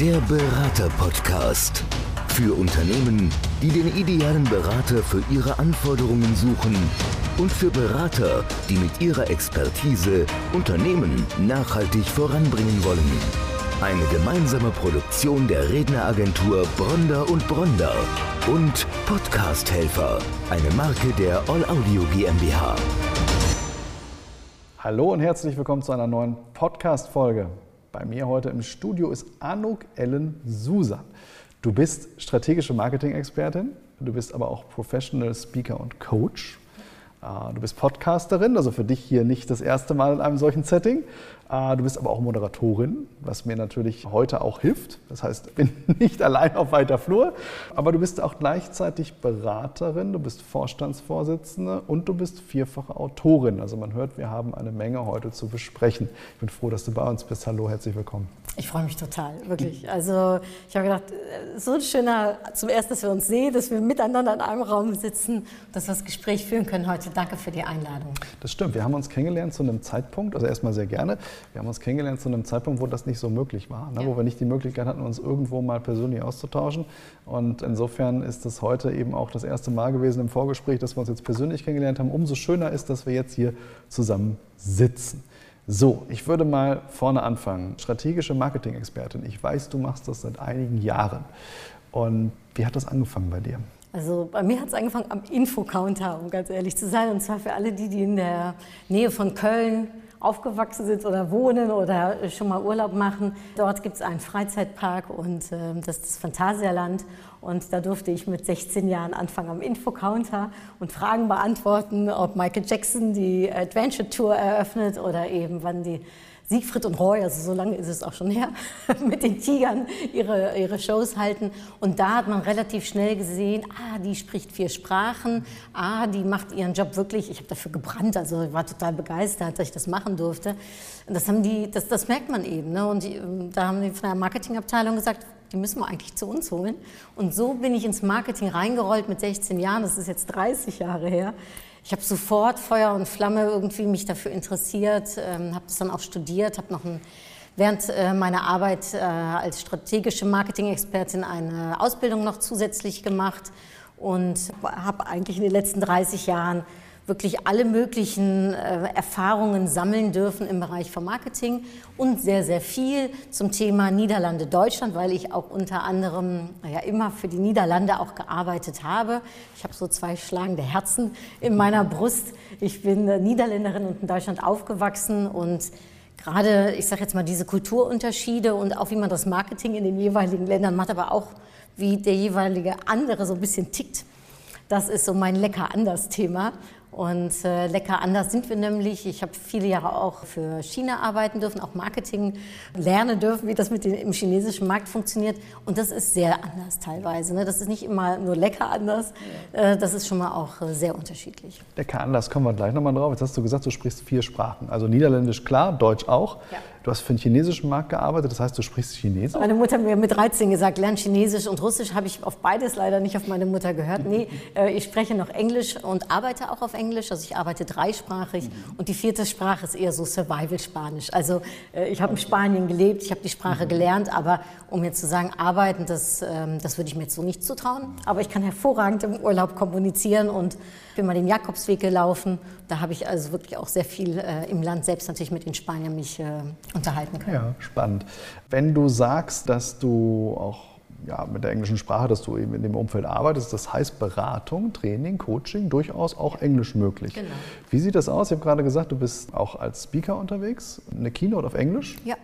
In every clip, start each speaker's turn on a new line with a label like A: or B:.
A: Der Berater-Podcast. Für Unternehmen, die den idealen Berater für ihre Anforderungen suchen und für Berater, die mit ihrer Expertise Unternehmen nachhaltig voranbringen wollen. Eine gemeinsame Produktion der Redneragentur Bronder und Bronder und Podcast Helfer, eine Marke der All Audio GmbH.
B: Hallo und herzlich willkommen zu einer neuen Podcast-Folge. Bei mir heute im Studio ist Anuk Ellen Susan. Du bist strategische Marketing-Expertin, du bist aber auch Professional Speaker und Coach. Ah, du bist Podcasterin, also für dich hier nicht das erste Mal in einem solchen Setting. Ah, du bist aber auch Moderatorin, was mir natürlich heute auch hilft. Das heißt, ich bin nicht allein auf weiter Flur, aber du bist auch gleichzeitig Beraterin, du bist Vorstandsvorsitzende und du bist vierfache Autorin. Also man hört, wir haben eine Menge heute zu besprechen. Ich bin froh, dass du bei uns bist. Hallo, herzlich willkommen.
C: Ich freue mich total, wirklich. Also ich habe gedacht, so ein schöner, zum ersten, dass wir uns sehen, dass wir miteinander in einem Raum sitzen, dass wir das Gespräch führen können heute. Danke für die Einladung.
B: Das stimmt. Wir haben uns kennengelernt zu einem Zeitpunkt, also erstmal sehr gerne. Wir haben uns kennengelernt zu einem Zeitpunkt, wo das nicht so möglich war, ne? ja. wo wir nicht die Möglichkeit hatten, uns irgendwo mal persönlich auszutauschen. Und insofern ist es heute eben auch das erste Mal gewesen im Vorgespräch, dass wir uns jetzt persönlich kennengelernt haben. Umso schöner ist, dass wir jetzt hier zusammen sitzen. So, ich würde mal vorne anfangen. Strategische Marketing-Expertin. Ich weiß, du machst das seit einigen Jahren. Und wie hat das angefangen bei dir?
C: Also bei mir hat es angefangen am Infocounter, um ganz ehrlich zu sein. Und zwar für alle die, die in der Nähe von Köln aufgewachsen sind oder wohnen oder schon mal Urlaub machen. Dort gibt es einen Freizeitpark und äh, das ist das Phantasialand. Und da durfte ich mit 16 Jahren anfangen am Infocounter und Fragen beantworten, ob Michael Jackson die Adventure Tour eröffnet oder eben wann die Siegfried und Roy, also so lange ist es auch schon her, mit den Tigern ihre, ihre Shows halten. Und da hat man relativ schnell gesehen, ah, die spricht vier Sprachen, ah, die macht ihren Job wirklich, ich habe dafür gebrannt, also ich war total begeistert, dass ich das machen durfte. Und das, haben die, das, das merkt man eben. Ne? Und die, ähm, da haben die von der Marketingabteilung gesagt, die müssen wir eigentlich zu uns holen. Und so bin ich ins Marketing reingerollt mit 16 Jahren, das ist jetzt 30 Jahre her ich habe sofort Feuer und Flamme irgendwie mich dafür interessiert, ähm, habe das dann auch studiert, habe noch ein, während äh, meiner Arbeit äh, als strategische Marketing-Expertin eine Ausbildung noch zusätzlich gemacht und habe eigentlich in den letzten 30 Jahren wirklich alle möglichen äh, Erfahrungen sammeln dürfen im Bereich von Marketing und sehr, sehr viel zum Thema Niederlande Deutschland, weil ich auch unter anderem ja, immer für die Niederlande auch gearbeitet habe. Ich habe so zwei schlagende Herzen in meiner Brust. Ich bin äh, Niederländerin und in Deutschland aufgewachsen und gerade, ich sage jetzt mal, diese Kulturunterschiede und auch wie man das Marketing in den jeweiligen Ländern macht, aber auch wie der jeweilige andere so ein bisschen tickt. Das ist so mein lecker anders Thema. Und äh, lecker anders sind wir nämlich. Ich habe viele Jahre auch für China arbeiten dürfen, auch Marketing lernen dürfen, wie das mit dem im chinesischen Markt funktioniert. Und das ist sehr anders teilweise. Ne? Das ist nicht immer nur lecker anders. Äh, das ist schon mal auch äh, sehr unterschiedlich.
B: Lecker anders kommen wir gleich nochmal drauf. Jetzt hast du gesagt, du sprichst vier Sprachen. Also Niederländisch klar, Deutsch auch. Ja. Du hast für den chinesischen Markt gearbeitet, das heißt, du sprichst Chinesisch?
C: Meine Mutter hat mir mit 13 gesagt, lern Chinesisch und Russisch. Habe ich auf beides leider nicht auf meine Mutter gehört. Nee, äh, ich spreche noch Englisch und arbeite auch auf Englisch. Also ich arbeite dreisprachig und die vierte Sprache ist eher so Survival-Spanisch. Also äh, ich habe in Spanien gelebt, ich habe die Sprache gelernt, aber um jetzt zu sagen, arbeiten, das, ähm, das würde ich mir jetzt so nicht zutrauen. Aber ich kann hervorragend im Urlaub kommunizieren und bin mal den Jakobsweg gelaufen. Da habe ich also wirklich auch sehr viel äh, im Land selbst natürlich mit den Spaniern mich äh, unterhalten können.
B: Ja, spannend. Wenn du sagst, dass du auch ja, mit der englischen Sprache, dass du eben in dem Umfeld arbeitest, das heißt Beratung, Training, Coaching, durchaus auch Englisch möglich. Genau. Wie sieht das aus? Ich habe gerade gesagt, du bist auch als Speaker unterwegs, eine Keynote auf Englisch.
C: Ja.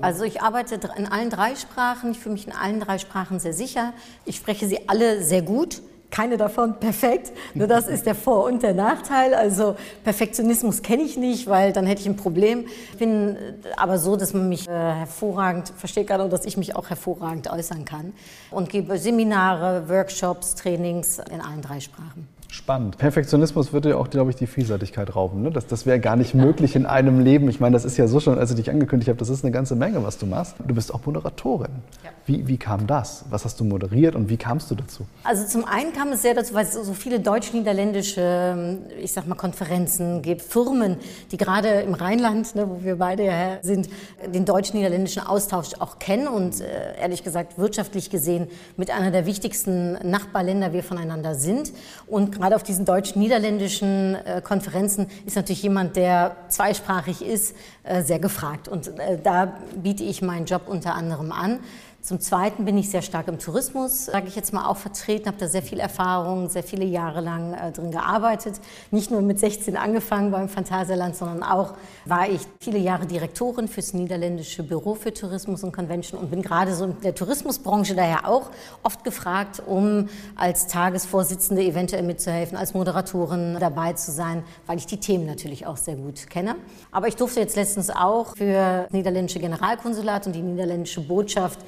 C: Also ich arbeite in allen drei Sprachen. Ich fühle mich in allen drei Sprachen sehr sicher. Ich spreche sie alle sehr gut keine davon perfekt. Nur das ist der Vor- und der Nachteil. Also Perfektionismus kenne ich nicht, weil dann hätte ich ein Problem. Ich bin aber so, dass man mich äh, hervorragend versteht gerade und dass ich mich auch hervorragend äußern kann und gebe Seminare, Workshops, Trainings in allen drei Sprachen.
B: Spannend. Perfektionismus würde ja auch, glaube ich, die Vielseitigkeit rauben. Ne? Das, das wäre gar nicht möglich in einem Leben. Ich meine, das ist ja so schon, als ich dich angekündigt habe, das ist eine ganze Menge, was du machst. Du bist auch Moderatorin. Ja. Wie, wie kam das? Was hast du moderiert und wie kamst du dazu?
C: Also zum einen kam es sehr dazu, weil es so viele deutsch-niederländische, ich sag mal, Konferenzen gibt, Firmen, die gerade im Rheinland, ne, wo wir beide ja sind, den deutsch-niederländischen Austausch auch kennen und äh, ehrlich gesagt wirtschaftlich gesehen mit einer der wichtigsten Nachbarländer wir voneinander sind. Und gerade auf diesen deutsch-niederländischen äh, Konferenzen ist natürlich jemand, der zweisprachig ist, äh, sehr gefragt. Und äh, da biete ich meinen Job unter anderem an. Zum Zweiten bin ich sehr stark im Tourismus, sage ich jetzt mal, auch vertreten, habe da sehr viel Erfahrung, sehr viele Jahre lang äh, drin gearbeitet. Nicht nur mit 16 angefangen beim Phantasialand, sondern auch war ich viele Jahre Direktorin fürs niederländische Büro für Tourismus und Convention und bin gerade so in der Tourismusbranche daher auch oft gefragt, um als Tagesvorsitzende eventuell mitzuhelfen, als Moderatorin dabei zu sein, weil ich die Themen natürlich auch sehr gut kenne. Aber ich durfte jetzt letztens auch für das niederländische Generalkonsulat und die niederländische Botschaft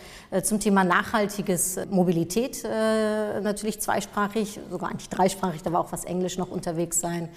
C: zum Thema nachhaltiges Mobilität äh, natürlich zweisprachig, sogar eigentlich dreisprachig, da war auch was Englisch noch unterwegs sein.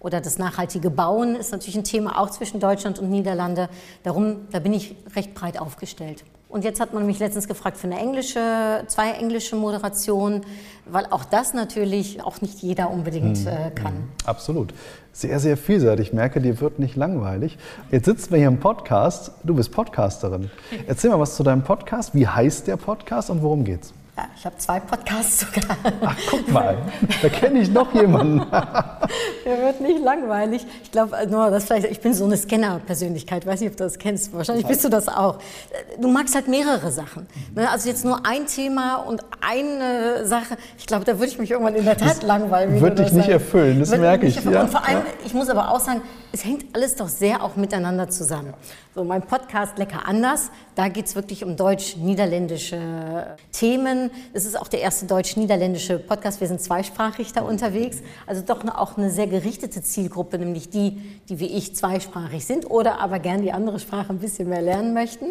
C: Oder das nachhaltige Bauen ist natürlich ein Thema auch zwischen Deutschland und Niederlande. Darum, da bin ich recht breit aufgestellt. Und jetzt hat man mich letztens gefragt für eine englische, zwei englische Moderationen, weil auch das natürlich auch nicht jeder unbedingt hm, äh, kann. Hm,
B: absolut. Sehr, sehr vielseitig. Ich merke, dir wird nicht langweilig. Jetzt sitzen wir hier im Podcast. Du bist Podcasterin. Erzähl mal was zu deinem Podcast. Wie heißt der Podcast und worum geht's?
C: Ja, ich habe zwei Podcasts sogar.
B: Ach, guck mal, da kenne ich noch jemanden.
C: Der wird nicht langweilig. Ich glaube, äh, nur das vielleicht, ich bin so eine Scanner-Persönlichkeit, weiß nicht, ob du das kennst. Wahrscheinlich bist du das auch. Du magst halt mehrere Sachen. Ne, also jetzt nur ein Thema und eine Sache. Ich glaube, da würde ich mich irgendwann in der Tat das langweilen.
B: Würde dich nicht erfüllen, das merke ich.
C: Ja. Und vor allem, ich muss aber auch sagen, es hängt alles doch sehr auch miteinander zusammen. So, mein Podcast Lecker anders, da geht es wirklich um deutsch-niederländische Themen. Es ist auch der erste deutsch-niederländische Podcast. Wir sind zweisprachig da unterwegs. Also doch auch eine sehr gerichtete Zielgruppe, nämlich die, die wie ich zweisprachig sind oder aber gern die andere Sprache ein bisschen mehr lernen möchten.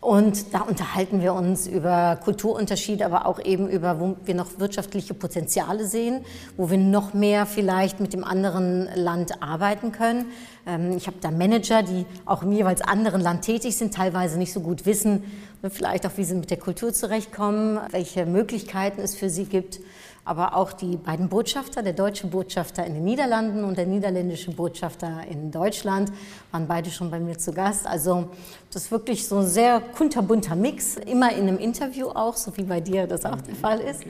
C: Und da unterhalten wir uns über Kulturunterschiede, aber auch eben über, wo wir noch wirtschaftliche Potenziale sehen, wo wir noch mehr vielleicht mit dem anderen Land arbeiten können. Ähm, ich habe da Manager, die auch im jeweils anderen Land tätig sind, teilweise nicht so gut wissen, vielleicht auch, wie sie mit der Kultur zurechtkommen, welche Möglichkeiten es für sie gibt aber auch die beiden Botschafter, der deutsche Botschafter in den Niederlanden und der niederländische Botschafter in Deutschland, waren beide schon bei mir zu Gast. Also das ist wirklich so ein sehr kunterbunter Mix, immer in einem Interview auch, so wie bei dir das auch der Fall ist.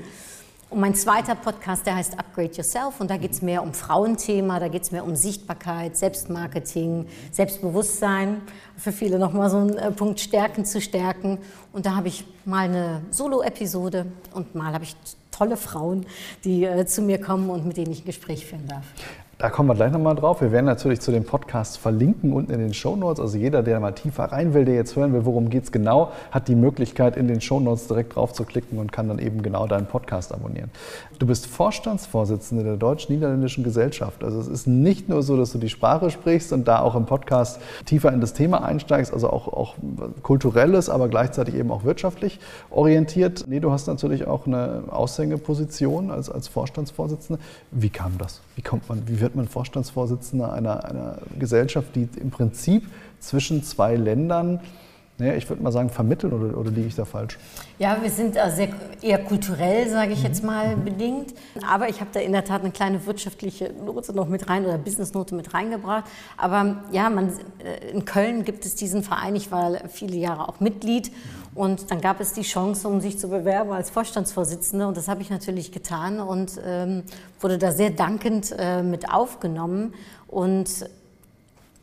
C: Und mein zweiter Podcast, der heißt Upgrade Yourself und da geht es mehr um Frauenthema, da geht es mehr um Sichtbarkeit, Selbstmarketing, Selbstbewusstsein. Für viele nochmal so ein äh, Punkt Stärken zu stärken. Und da habe ich mal eine Solo-Episode und mal habe ich tolle Frauen, die äh, zu mir kommen und mit denen ich ein Gespräch führen darf.
B: Da kommen wir gleich nochmal drauf. Wir werden natürlich zu dem Podcast verlinken unten in den Show Notes. Also jeder, der mal tiefer rein will, der jetzt hören will, worum geht es genau, hat die Möglichkeit, in den Show Notes direkt drauf zu klicken und kann dann eben genau deinen Podcast abonnieren. Du bist Vorstandsvorsitzende der Deutsch-Niederländischen Gesellschaft. Also es ist nicht nur so, dass du die Sprache sprichst und da auch im Podcast tiefer in das Thema einsteigst, also auch, auch kulturelles, aber gleichzeitig eben auch wirtschaftlich orientiert. Nee, du hast natürlich auch eine Aushängeposition als, als Vorstandsvorsitzende. Wie kam das? Wie kommt man, wie wird man Vorstandsvorsitzender einer, einer Gesellschaft, die im Prinzip zwischen zwei Ländern naja, ich würde mal sagen, vermitteln oder, oder liege ich da falsch?
C: Ja, wir sind sehr, eher kulturell, sage ich jetzt mal, mhm. bedingt. Aber ich habe da in der Tat eine kleine wirtschaftliche Note noch mit rein oder Businessnote mit reingebracht. Aber ja, man, äh, in Köln gibt es diesen Verein. Ich war viele Jahre auch Mitglied. Und dann gab es die Chance, um sich zu bewerben als Vorstandsvorsitzende. Und das habe ich natürlich getan und ähm, wurde da sehr dankend äh, mit aufgenommen. Und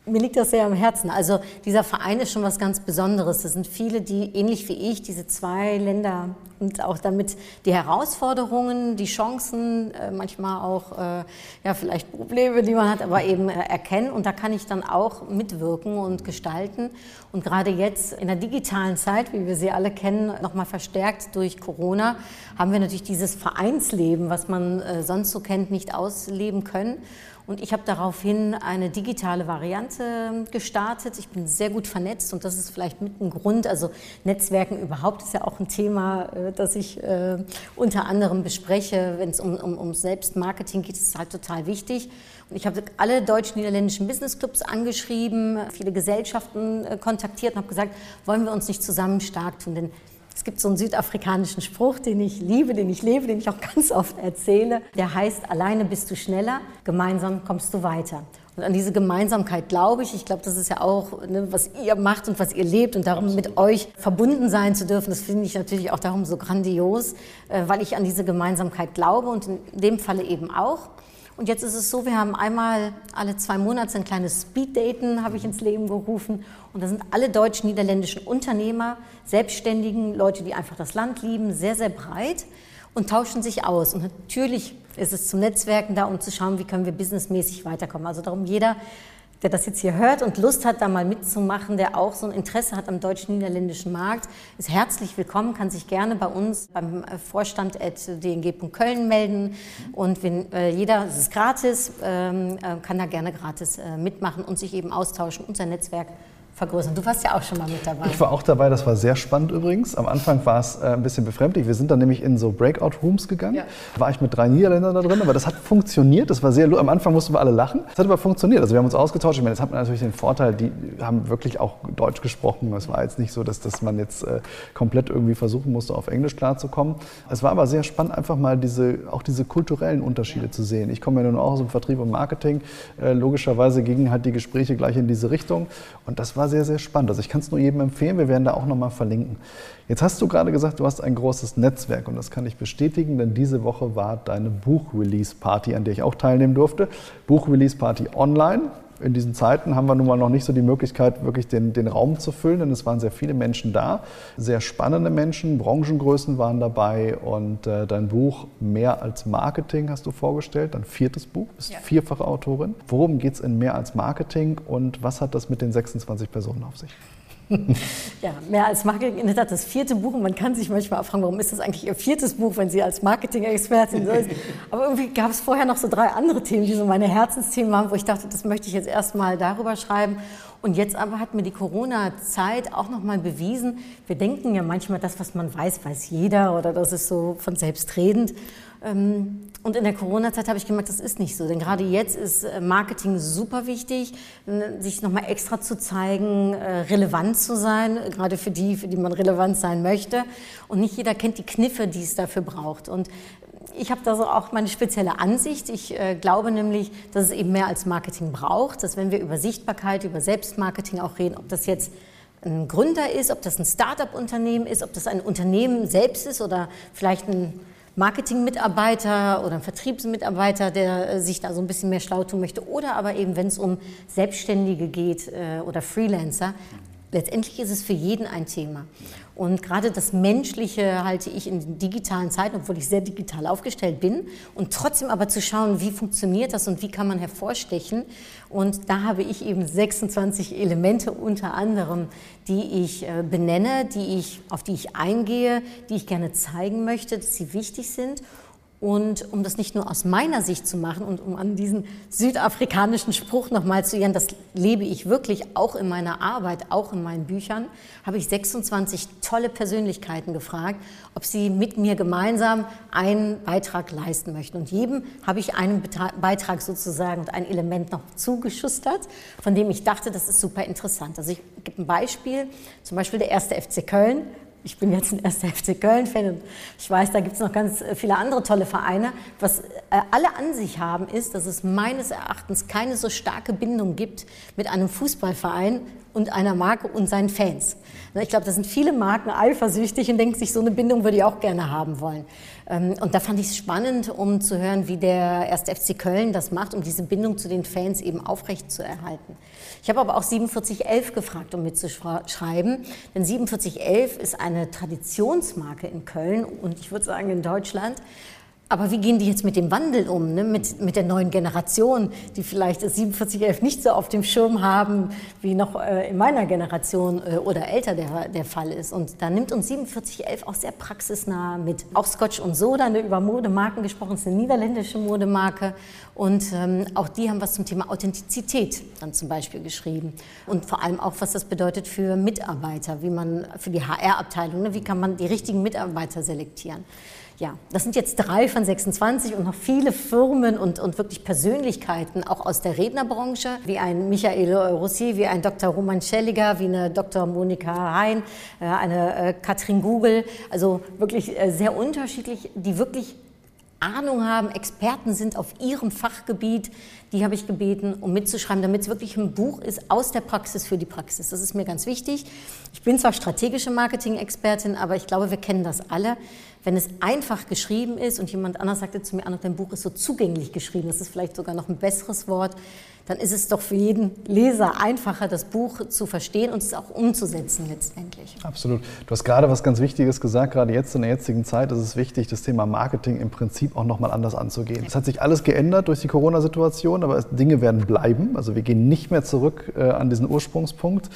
C: mir liegt das sehr am Herzen. Also dieser Verein ist schon was ganz Besonderes. Das sind viele, die ähnlich wie ich diese zwei Länder und auch damit die Herausforderungen, die Chancen, äh, manchmal auch äh, ja vielleicht Probleme, die man hat, aber eben äh, erkennen. Und da kann ich dann auch mitwirken und gestalten. Und gerade jetzt in der digitalen Zeit, wie wir sie alle kennen, nochmal verstärkt durch Corona, haben wir natürlich dieses Vereinsleben, was man sonst so kennt, nicht ausleben können. Und ich habe daraufhin eine digitale Variante gestartet. Ich bin sehr gut vernetzt und das ist vielleicht mit ein Grund. Also Netzwerken überhaupt ist ja auch ein Thema, äh, das ich äh, unter anderem bespreche. Wenn es um, um, um Selbstmarketing geht, ist es halt total wichtig. Und ich habe alle deutsch-niederländischen Businessclubs angeschrieben, viele Gesellschaften äh, kontaktiert und habe gesagt, wollen wir uns nicht zusammen stark tun? Denn Es gibt so einen südafrikanischen Spruch, den ich liebe, den ich lebe, den ich auch ganz oft erzähle. Der heißt, alleine bist du schneller, gemeinsam kommst du weiter. Und an diese Gemeinsamkeit glaube ich. Ich glaube, das ist ja auch, ne, was ihr macht und was ihr lebt und darum mit euch verbunden sein zu dürfen. Das finde ich natürlich auch darum so grandios, äh, weil ich an diese Gemeinsamkeit glaube und in dem Falle eben auch. Und jetzt ist es so, wir haben einmal alle zwei Monate ein kleines Speed-Daten, habe ich ins Leben gerufen. Und da sind alle deutsch-niederländischen Unternehmer, Selbstständigen, Leute, die einfach das Land lieben, sehr, sehr breit und tauschen sich aus. Und natürlich ist es zum Netzwerken da, um zu schauen, wie können wir businessmäßig weiterkommen. Also darum jeder, der das jetzt hier hört und Lust hat, da mal mitzumachen, der auch so ein Interesse hat am deutsch-niederländischen Markt, ist herzlich willkommen, kann sich gerne bei uns beim äh, Vorstand at dng.köln melden. Und wenn äh, jeder, es ist gratis, ähm, äh, kann da gerne gratis äh, mitmachen und sich eben austauschen und sein Netzwerk vergrößern. Du warst ja auch schon mal mit dabei.
B: Ich war auch dabei, das war sehr spannend übrigens. Am Anfang war es äh, ein bisschen befremdlich. Wir sind dann nämlich in so Breakout-Rooms gegangen. Ja. War ich mit drei Niederländern da drin, aber das hat funktioniert. Das war sehr, am Anfang mussten wir alle lachen. Das hat aber funktioniert. Also wir haben uns ausgetauscht. Ich meine, jetzt hat man natürlich den Vorteil, die haben wirklich auch Deutsch gesprochen. Es war jetzt nicht so, dass, dass man jetzt äh, komplett irgendwie versuchen musste, auf Englisch klarzukommen. Es war aber sehr spannend, einfach mal diese, auch diese kulturellen Unterschiede ja. zu sehen. Ich komme ja nun auch aus dem Vertrieb und Marketing. Äh, logischerweise gingen halt die Gespräche gleich in diese Richtung. Und das war war sehr, sehr spannend. Also ich kann es nur jedem empfehlen, wir werden da auch nochmal verlinken. Jetzt hast du gerade gesagt, du hast ein großes Netzwerk und das kann ich bestätigen, denn diese Woche war deine Buch-Release-Party, an der ich auch teilnehmen durfte. Buch-Release-Party online in diesen Zeiten haben wir nun mal noch nicht so die Möglichkeit, wirklich den, den Raum zu füllen, denn es waren sehr viele Menschen da, sehr spannende Menschen, Branchengrößen waren dabei und äh, dein Buch Mehr als Marketing hast du vorgestellt, dein viertes Buch, bist ja. vierfache Autorin. Worum geht es in Mehr als Marketing und was hat das mit den 26 Personen auf sich?
C: ja, mehr als Marketing in der Tat das vierte Buch. Und man kann sich manchmal fragen, warum ist das eigentlich Ihr viertes Buch, wenn Sie als Marketing-Expertin sind. Aber irgendwie gab es vorher noch so drei andere Themen, die so meine Herzensthemen waren, wo ich dachte, das möchte ich jetzt erstmal darüber schreiben. Und jetzt aber hat mir die Corona-Zeit auch nochmal bewiesen, wir denken ja manchmal, das, was man weiß, weiß jeder oder das ist so von selbstredend. Ähm, und in der Corona-Zeit habe ich gemerkt, das ist nicht so. Denn gerade jetzt ist äh, Marketing super wichtig, sich nochmal extra zu zeigen, äh, relevant zu sein, gerade für die, für die man relevant sein möchte. Und nicht jeder kennt die Kniffe, die es dafür braucht. Und ich habe da so auch meine spezielle Ansicht. Ich äh, glaube nämlich, dass es eben mehr als Marketing braucht, dass wenn wir über Sichtbarkeit, über Selbstmarketing auch reden, ob das jetzt ein Gründer ist, ob das ein Start-up-Unternehmen ist, ob das ein Unternehmen selbst ist oder vielleicht ein Marketing-Mitarbeiter oder ein Vertriebsmitarbeiter, der äh, sich da so ein bisschen mehr schlau tun möchte, oder aber eben, wenn es um Selbstständige geht äh, oder Freelancer, letztendlich ist es für jeden ein Thema. Und gerade das Menschliche halte ich in digitalen Zeiten, obwohl ich sehr digital aufgestellt bin, und trotzdem aber zu schauen, wie funktioniert das und wie kann man hervorstechen. Und da habe ich eben 26 Elemente unter anderem, die ich äh, benenne, die ich, auf die ich eingehe, die ich gerne zeigen möchte, dass sie wichtig sind und um das nicht nur aus meiner Sicht zu machen und um an diesen südafrikanischen Spruch nochmal zu ihren, das lebe ich wirklich auch in meiner Arbeit, auch in meinen Büchern, habe ich 26 tolle Persönlichkeiten gefragt, ob sie mit mir gemeinsam einen Beitrag leisten möchten. Und jedem habe ich einen Beitrag sozusagen und ein Element noch zugeschustert, von dem ich dachte, das ist super interessant. Also ich gebe ein Beispiel, zum Beispiel der erste FC Köln ich bin jetzt ein erster FC Köln-Fan und ich weiß, da gibt es noch ganz äh, viele andere tolle Vereine. Was äh, alle an sich haben, ist, dass es meines Erachtens keine so starke Bindung gibt mit einem Fußballverein und einer Marke und seinen Fans. Ne, ich glaube, da sind viele Marken eifersüchtig und denken sich, so eine Bindung würde ich auch gerne haben wollen. Ähm, und da fand ich es spannend, um zu hören, wie der 1. FC Köln das macht, um diese Bindung zu den Fans eben aufrecht zu erhalten. Ich habe aber auch 4711 gefragt, um mitzuschreiben, denn 4711 ist eine Traditionsmarke in Köln und ich würde sagen in Deutschland. Aber wie gehen die jetzt mit dem Wandel um, ne? mit, mit der neuen Generation, die vielleicht das 4711 nicht so auf dem Schirm haben, wie noch äh, in meiner Generation äh, oder älter der, der Fall ist. Und da nimmt uns 4711 auch sehr praxisnah mit. Auch Scotch und Soda, ne, über Modemarken gesprochen, ist eine niederländische Modemarke. Und ähm, auch die haben was zum Thema Authentizität dann zum Beispiel geschrieben. Und vor allem auch, was das bedeutet für Mitarbeiter, wie man, für die HR-Abteilung, ne? wie kann man die richtigen Mitarbeiter selektieren. Ja, das sind jetzt drei von 26 und noch viele Firmen und, und wirklich Persönlichkeiten, auch aus der Rednerbranche, wie ein Michael Rossi, wie ein Dr. Roman Schelliger, wie eine Dr. Monika Hein, äh, eine äh, Katrin Google, also wirklich äh, sehr unterschiedlich, die wirklich Ahnung haben, Experten sind auf ihrem Fachgebiet, die habe ich gebeten, um mitzuschreiben, damit es wirklich ein Buch ist aus der Praxis für die Praxis. Das ist mir ganz wichtig. Ich bin zwar strategische Marketing-Expertin, aber ich glaube, wir kennen das alle. Wenn es einfach geschrieben ist und jemand anders sagte zu mir, dein Buch ist so zugänglich geschrieben, das ist vielleicht sogar noch ein besseres Wort, dann ist es doch für jeden Leser einfacher, das Buch zu verstehen und es auch umzusetzen letztendlich.
B: Absolut. Du hast gerade was ganz Wichtiges gesagt, gerade jetzt in der jetzigen Zeit ist es wichtig, das Thema Marketing im Prinzip auch nochmal anders anzugehen. Es hat sich alles geändert durch die Corona-Situation, aber Dinge werden bleiben. Also wir gehen nicht mehr zurück äh, an diesen Ursprungspunkt.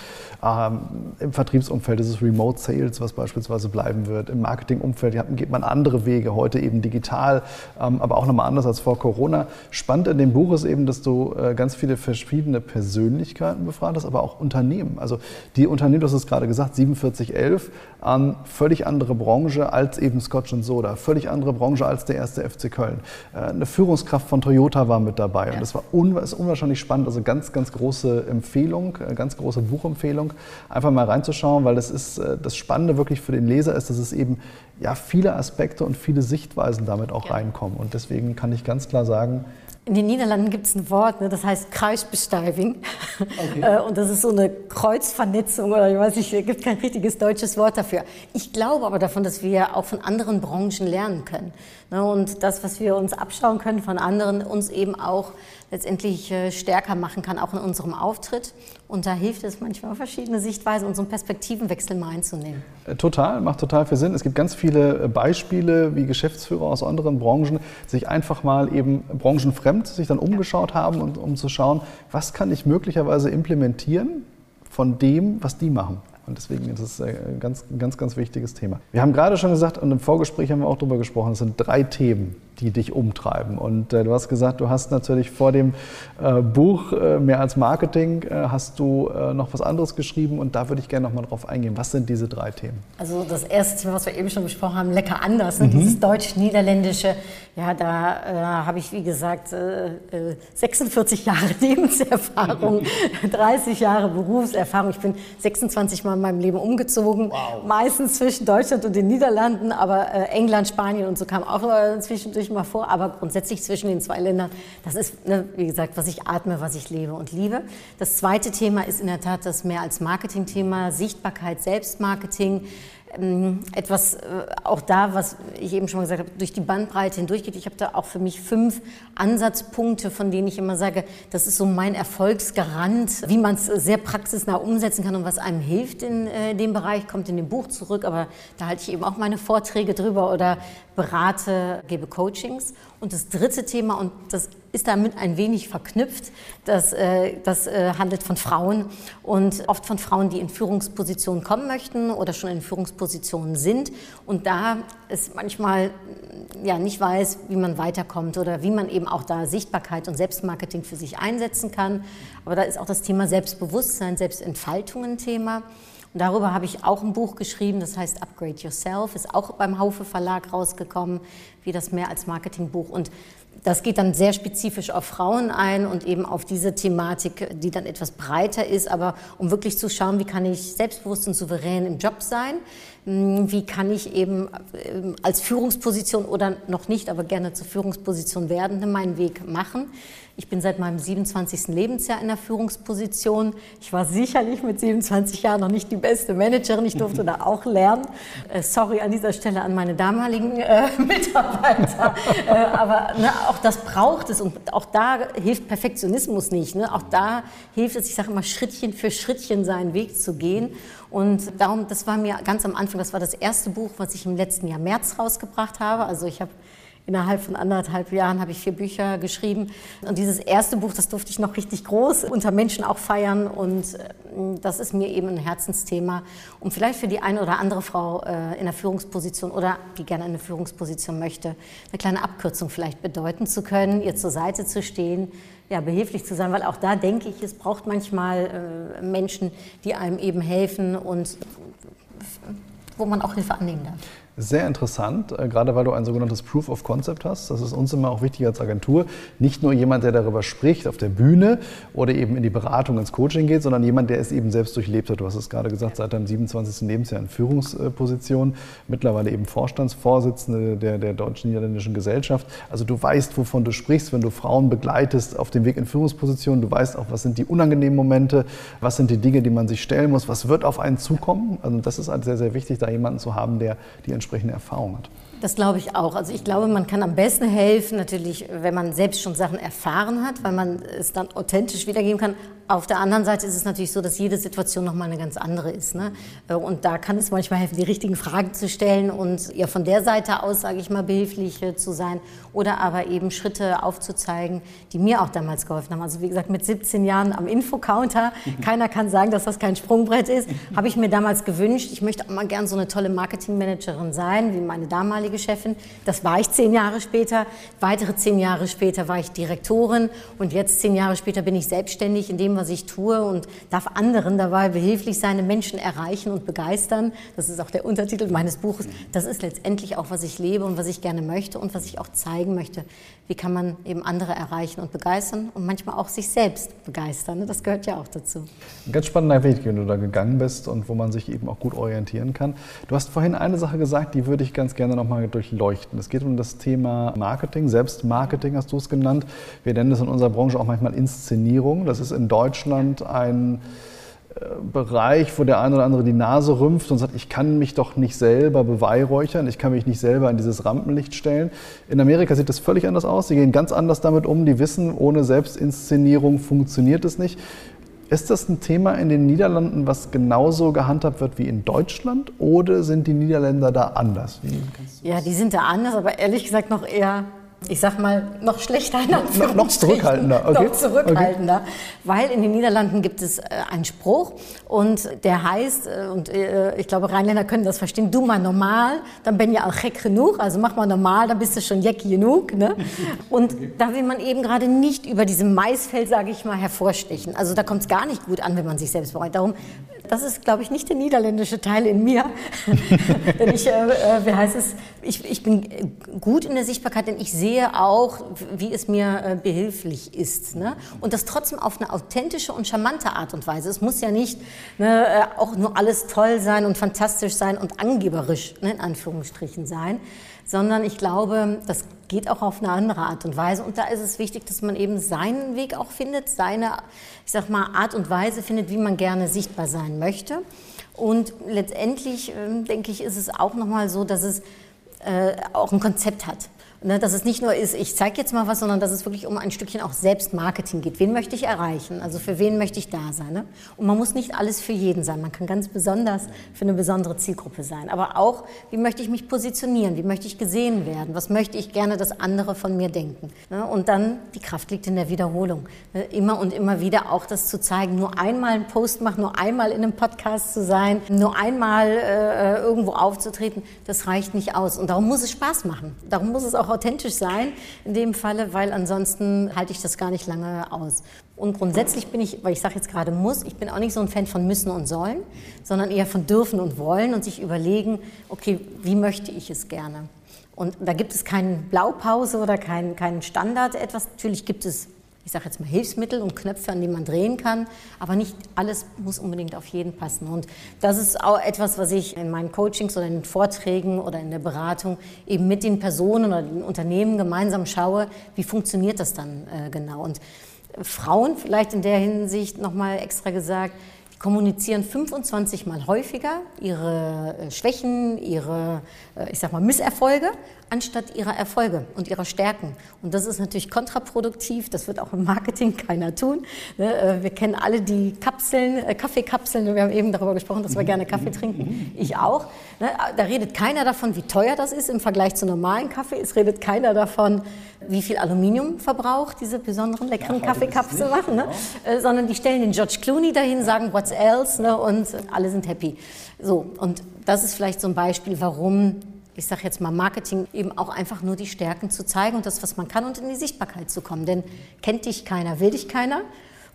B: Ähm, Im Vertriebsumfeld ist es Remote Sales, was beispielsweise bleiben wird. Im Marketingumfeld geht man andere Wege, heute eben digital, ähm, aber auch nochmal anders als vor Corona. Spannend in dem Buch ist eben, dass du äh, ganz viele verschiedene Persönlichkeiten befragt hast, aber auch Unternehmen. Also die Unternehmen, du hast es gerade gesagt, 4711, ähm, völlig andere Branche als eben Scotch Soda, völlig andere Branche als der erste FC Köln. Äh, eine Führungskraft von Toyota war mit dabei ja. und das war un ist unwahrscheinlich spannend, also ganz, ganz große Empfehlung, äh, ganz große Buchempfehlung, einfach mal reinzuschauen, weil das ist das Spannende wirklich für den Leser ist, dass es eben ja viele Aspekte und viele Sichtweisen damit auch ja. reinkommen und deswegen kann ich ganz klar sagen,
C: in den Niederlanden gibt es ein Wort, ne, das heißt Kreisbesteiving. Okay. Äh, und das ist so eine Kreuzvernetzung oder ich weiß nicht, es gibt kein richtiges deutsches Wort dafür. Ich glaube aber davon, dass wir auch von anderen Branchen lernen können. Ne, und das, was wir uns abschauen können von anderen, uns eben auch letztendlich äh, stärker machen kann, auch in unserem Auftritt. Und da hilft es manchmal verschiedene Sichtweisen und so einen Perspektivenwechsel mal einzunehmen.
B: Äh, total, macht total viel Sinn. Es gibt ganz viele äh, Beispiele, wie Geschäftsführer aus anderen Branchen sich einfach mal eben branchenfremd sich dann umgeschaut haben, und, um zu schauen, was kann ich möglicherweise implementieren von dem, was die machen. Und deswegen ist es ein ganz, ganz, ganz wichtiges Thema. Wir haben gerade schon gesagt, und im Vorgespräch haben wir auch darüber gesprochen, es sind drei Themen, die dich umtreiben. Und äh, du hast gesagt, du hast natürlich vor dem äh, Buch äh, mehr als Marketing, äh, hast du äh, noch was anderes geschrieben und da würde ich gerne noch mal drauf eingehen. Was sind diese drei Themen?
C: Also das erste Thema, was wir eben schon besprochen haben, lecker anders, ne? mhm. dieses deutsch-niederländische. Ja, da äh, habe ich, wie gesagt, 46 Jahre Lebenserfahrung, 30 Jahre Berufserfahrung. Ich bin 26 Mal in meinem Leben umgezogen, wow. meistens zwischen Deutschland und den Niederlanden, aber England, Spanien und so kam auch zwischendurch ich mal vor, aber grundsätzlich zwischen den zwei Ländern, das ist, ne, wie gesagt, was ich atme, was ich lebe und liebe. Das zweite Thema ist in der Tat das mehr als Marketingthema, Sichtbarkeit, Selbstmarketing. Ähm, etwas äh, auch da, was ich eben schon mal gesagt habe, durch die Bandbreite hindurchgeht. Ich habe da auch für mich fünf Ansatzpunkte, von denen ich immer sage, das ist so mein Erfolgsgarant, wie man es sehr praxisnah umsetzen kann und was einem hilft in äh, dem Bereich, kommt in dem Buch zurück, aber da halte ich eben auch meine Vorträge drüber oder berate, gebe Coachings. Und das dritte Thema, und das ist damit ein wenig verknüpft, das, äh, das äh, handelt von Frauen und oft von Frauen, die in Führungspositionen kommen möchten oder schon in Führungspositionen sind und da es manchmal ja, nicht weiß, wie man weiterkommt oder wie man eben auch da Sichtbarkeit und Selbstmarketing für sich einsetzen kann. Aber da ist auch das Thema Selbstbewusstsein, Selbstentfaltung ein Thema. Und darüber habe ich auch ein Buch geschrieben, das heißt Upgrade Yourself, ist auch beim Haufe Verlag rausgekommen, wie das mehr als Marketingbuch. Und das geht dann sehr spezifisch auf Frauen ein und eben auf diese Thematik, die dann etwas breiter ist, aber um wirklich zu schauen, wie kann ich selbstbewusst und souverän im Job sein, hm, wie kann ich eben ähm, als Führungsposition oder noch nicht, aber gerne zur Führungsposition werdende meinen Weg machen. Ich bin seit meinem 27. Lebensjahr in der Führungsposition. Ich war sicherlich mit 27 Jahren noch nicht die beste Managerin. Ich durfte da auch lernen. Äh, sorry an dieser Stelle an meine damaligen äh, Mitarbeiter. äh, aber ne, auch das braucht es. Und auch da hilft Perfektionismus nicht. Ne? Auch da hilft es, ich sage immer, Schrittchen für Schrittchen seinen Weg zu gehen. Und darum, das war mir ganz am Anfang, das war das erste Buch, was ich im letzten Jahr März rausgebracht habe. Also ich habe Innerhalb von anderthalb Jahren habe ich vier Bücher geschrieben. Und dieses erste Buch, das durfte ich noch richtig groß unter Menschen auch feiern. Und äh, das ist mir eben ein Herzensthema, um vielleicht für die eine oder andere Frau äh, in der Führungsposition oder die gerne eine Führungsposition möchte, eine kleine Abkürzung vielleicht bedeuten zu können, ihr zur Seite zu stehen, ja, behilflich zu sein, weil auch da denke ich, es braucht manchmal äh, Menschen, die einem eben helfen und wo man auch Hilfe annehmen darf.
B: Sehr interessant, äh, gerade weil du ein sogenanntes Proof of Concept hast. Das ist uns immer auch wichtig als Agentur. Nicht nur jemand, der darüber spricht auf der Bühne oder eben in die Beratung, ins Coaching geht, sondern jemand, der es eben selbst durchlebt hat. Du hast es gerade gesagt, seit deinem 27. Lebensjahr in Führungsposition, mittlerweile eben Vorstandsvorsitzende der, der deutsch-niederländischen Gesellschaft. Also du weißt, wovon du sprichst, wenn du Frauen begleitest auf dem Weg in Führungspositionen. Du weißt auch, was sind die unangenehmen Momente, was sind die Dinge, die man sich stellen muss, was wird auf einen zukommen. Also das ist halt sehr, sehr wichtig, da jemanden zu haben, der die entsprechende entsprechende Erfahrung hat.
C: Das glaube ich auch. Also ich glaube, man kann am besten helfen, natürlich, wenn man selbst schon Sachen erfahren hat, weil man es dann authentisch wiedergeben kann. Auf der anderen Seite ist es natürlich so, dass jede Situation nochmal eine ganz andere ist. Ne? Und da kann es manchmal helfen, die richtigen Fragen zu stellen und ja von der Seite aus, sage ich mal, behilflich äh, zu sein oder aber eben Schritte aufzuzeigen, die mir auch damals geholfen haben. Also wie gesagt, mit 17 Jahren am Infocounter, keiner kann sagen, dass das kein Sprungbrett ist, habe ich mir damals gewünscht, ich möchte auch mal gern so eine tolle Marketingmanagerin sein, wie meine damalige Chefin. Das war ich zehn Jahre später. Weitere zehn Jahre später war ich Direktorin und jetzt zehn Jahre später bin ich selbstständig in dem, was ich tue und darf anderen dabei behilflich sein, Menschen erreichen und begeistern. Das ist auch der Untertitel meines Buches. Das ist letztendlich auch, was ich lebe und was ich gerne möchte und was ich auch zeigen möchte. Wie kann man eben andere erreichen und begeistern und manchmal auch sich selbst begeistern. Ne? Das gehört ja auch dazu.
B: Ein ganz spannender Weg, den du da gegangen bist und wo man sich eben auch gut orientieren kann. Du hast vorhin eine Sache gesagt, die würde ich ganz gerne nochmal durchleuchten. Es geht um das Thema Marketing, Selbstmarketing hast du es genannt. Wir nennen es in unserer Branche auch manchmal Inszenierung. Das ist in Deutschland Deutschland ein äh, Bereich, wo der eine oder andere die Nase rümpft und sagt, ich kann mich doch nicht selber beweihräuchern, ich kann mich nicht selber in dieses Rampenlicht stellen. In Amerika sieht das völlig anders aus. Sie gehen ganz anders damit um. Die wissen, ohne Selbstinszenierung funktioniert es nicht. Ist das ein Thema in den Niederlanden, was genauso gehandhabt wird wie in Deutschland? Oder sind die Niederländer da anders?
C: ja, die sind da anders, aber ehrlich gesagt noch eher ich sag mal, noch schlechter.
B: Noch, noch zurückhaltender.
C: Okay. Noch zurückhaltender. Okay. Weil in den Niederlanden gibt es äh, einen Spruch und der heißt, äh, und äh, ich glaube, Rheinländer können das verstehen, du mal normal, dann bin ja auch heck genug, also mach mal normal, dann bist du schon jeck genug. Ne? Und okay. da will man eben gerade nicht über diesem Maisfeld, sage ich mal, hervorstechen. Also da kommt es gar nicht gut an, wenn man sich selbst bereut. Darum das ist, glaube ich, nicht der niederländische Teil in mir. denn ich, äh, äh, wie heißt es, ich, ich bin gut in der Sichtbarkeit, denn ich sehe auch, wie es mir äh, behilflich ist. Ne? Und das trotzdem auf eine authentische und charmante Art und Weise. Es muss ja nicht ne, äh, auch nur alles toll sein und fantastisch sein und angeberisch, ne, in Anführungsstrichen sein, sondern ich glaube, das geht auch auf eine andere Art und Weise. Und da ist es wichtig, dass man eben seinen Weg auch findet, seine, ich sag mal, Art und Weise findet, wie man gerne sichtbar sein möchte. Und letztendlich, äh, denke ich, ist es auch nochmal so, dass es äh, auch ein Konzept hat. Ne, dass es nicht nur ist, ich zeige jetzt mal was, sondern dass es wirklich um ein Stückchen auch Selbstmarketing geht. Wen möchte ich erreichen? Also für wen möchte ich da sein? Ne? Und man muss nicht alles für jeden sein. Man kann ganz besonders für eine besondere Zielgruppe sein. Aber auch, wie möchte ich mich positionieren? Wie möchte ich gesehen werden? Was möchte ich gerne, dass andere von mir denken? Ne? Und dann, die Kraft liegt in der Wiederholung. Ne? Immer und immer wieder auch das zu zeigen. Nur einmal einen Post machen, nur einmal in einem Podcast zu sein, nur einmal äh, irgendwo aufzutreten, das reicht nicht aus. Und darum muss es Spaß machen. Darum muss es auch auch authentisch sein in dem Falle, weil ansonsten halte ich das gar nicht lange aus. Und grundsätzlich bin ich, weil ich sage jetzt gerade muss, ich bin auch nicht so ein Fan von müssen und sollen, sondern eher von dürfen und wollen und sich überlegen, okay, wie möchte ich es gerne? Und da gibt es keine Blaupause oder keinen kein Standard etwas. Natürlich gibt es ich sage jetzt mal Hilfsmittel und Knöpfe, an denen man drehen kann, aber nicht alles muss unbedingt auf jeden passen. Und das ist auch etwas, was ich in meinen Coachings oder in den Vorträgen oder in der Beratung eben mit den Personen oder den Unternehmen gemeinsam schaue, wie funktioniert das dann äh, genau. Und Frauen vielleicht in der Hinsicht nochmal extra gesagt, kommunizieren 25 Mal häufiger ihre äh, Schwächen, ihre, äh, ich sag mal, Misserfolge, anstatt ihrer Erfolge und ihrer Stärken. Und das ist natürlich kontraproduktiv, das wird auch im Marketing keiner tun. Ne, äh, wir kennen alle die Kapseln, Kaffeekapseln, wir haben eben darüber gesprochen, dass wir gerne Kaffee trinken, ich auch. Ne, da redet keiner davon, wie teuer das ist im Vergleich zu normalen Kaffee, es redet keiner davon, wie viel Aluminium verbraucht diese besonderen leckeren ja, Kaffeekapseln machen, ne? sondern die stellen den George Clooney dahin, sagen, what's else ne? und alle sind happy. So, und das ist vielleicht so ein Beispiel, warum ich sage jetzt mal Marketing, eben auch einfach nur die Stärken zu zeigen und das, was man kann und in die Sichtbarkeit zu kommen. Denn kennt dich keiner, will dich keiner.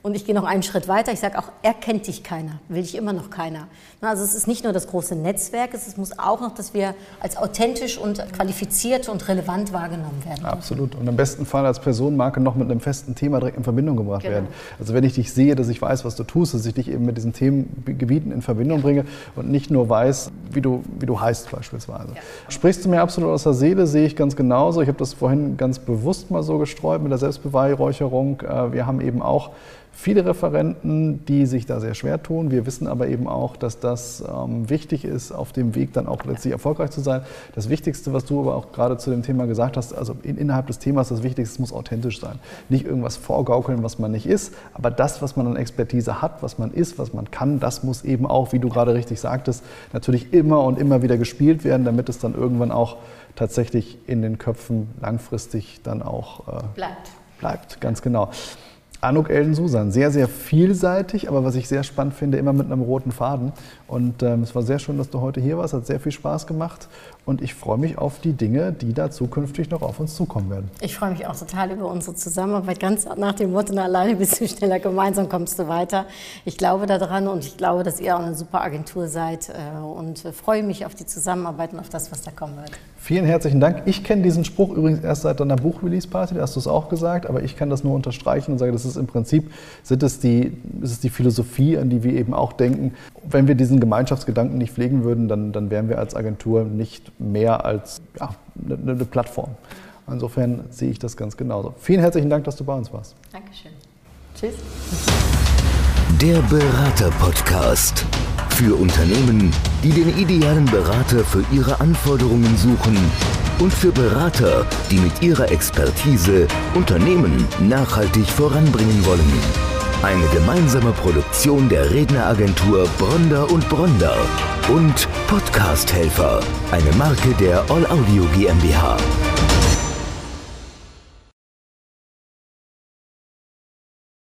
C: Und ich gehe noch einen Schritt weiter. Ich sage auch, er kennt dich keiner, will dich immer noch keiner. Also es ist nicht nur das große Netzwerk, es muss auch noch, dass wir als authentisch und qualifiziert und relevant wahrgenommen werden.
B: Absolut. Und im besten Fall als Personenmarke noch mit einem festen Thema direkt in Verbindung gebracht genau. werden. Also wenn ich dich sehe, dass ich weiß, was du tust, dass ich dich eben mit diesen Themengebieten in Verbindung bringe und nicht nur weiß, wie du, wie du heißt beispielsweise. Ja. Sprichst du mir absolut aus der Seele, sehe ich ganz genauso. Ich habe das vorhin ganz bewusst mal so gestreut mit der Selbstbeweihräucherung. Äh, wir haben eben auch viele Referenten, die sich da sehr schwer tun. Wir wissen aber eben auch, dass das ähm, wichtig ist, auf dem Weg dann auch letztlich erfolgreich zu sein. Das Wichtigste, was du aber auch gerade zu dem Thema gesagt hast, also in, innerhalb des Themas, das Wichtigste muss authentisch sein. Nicht irgendwas vorgaukeln, was man nicht ist, aber das, was man an Expertise hat, was man ist, was man kann, das muss eben auch, wie du gerade richtig sagtest, natürlich immer und immer wieder gespielt werden, damit es dann irgendwann auch tatsächlich in den Köpfen langfristig dann auch
C: äh, bleibt.
B: Bleibt, ganz genau. Anuk Elden Susan, sehr, sehr vielseitig, aber was ich sehr spannend finde, immer mit einem roten Faden. Und ähm, es war sehr schön, dass du heute hier warst, hat sehr viel Spaß gemacht. Und ich freue mich auf die Dinge, die da zukünftig noch auf uns zukommen werden.
C: Ich freue mich auch total über unsere Zusammenarbeit, ganz nach dem Motto, alleine bist du schneller, gemeinsam kommst du weiter. Ich glaube daran und ich glaube, dass ihr auch eine super Agentur seid äh, und freue mich auf die Zusammenarbeit und auf das, was da kommen wird.
B: Vielen herzlichen Dank. Ich kenne diesen Spruch übrigens erst seit deiner Buch-Release-Party, da hast du es auch gesagt, aber ich kann das nur unterstreichen und sage, das ist im Prinzip, sind es die, ist es die Philosophie, an die wir eben auch denken. Wenn wir diesen Gemeinschaftsgedanken nicht pflegen würden, dann, dann wären wir als Agentur nicht mehr als ja, eine, eine Plattform. Insofern sehe ich das ganz genauso. Vielen herzlichen Dank, dass du bei uns warst.
C: Dankeschön. Tschüss.
A: Der Berater-Podcast. Für Unternehmen, die den idealen Berater für ihre Anforderungen suchen und für Berater, die mit ihrer Expertise Unternehmen nachhaltig voranbringen wollen. Eine gemeinsame Produktion der Redneragentur Bronder und Bronder und Podcast Helfer, eine Marke der All Audio GmbH.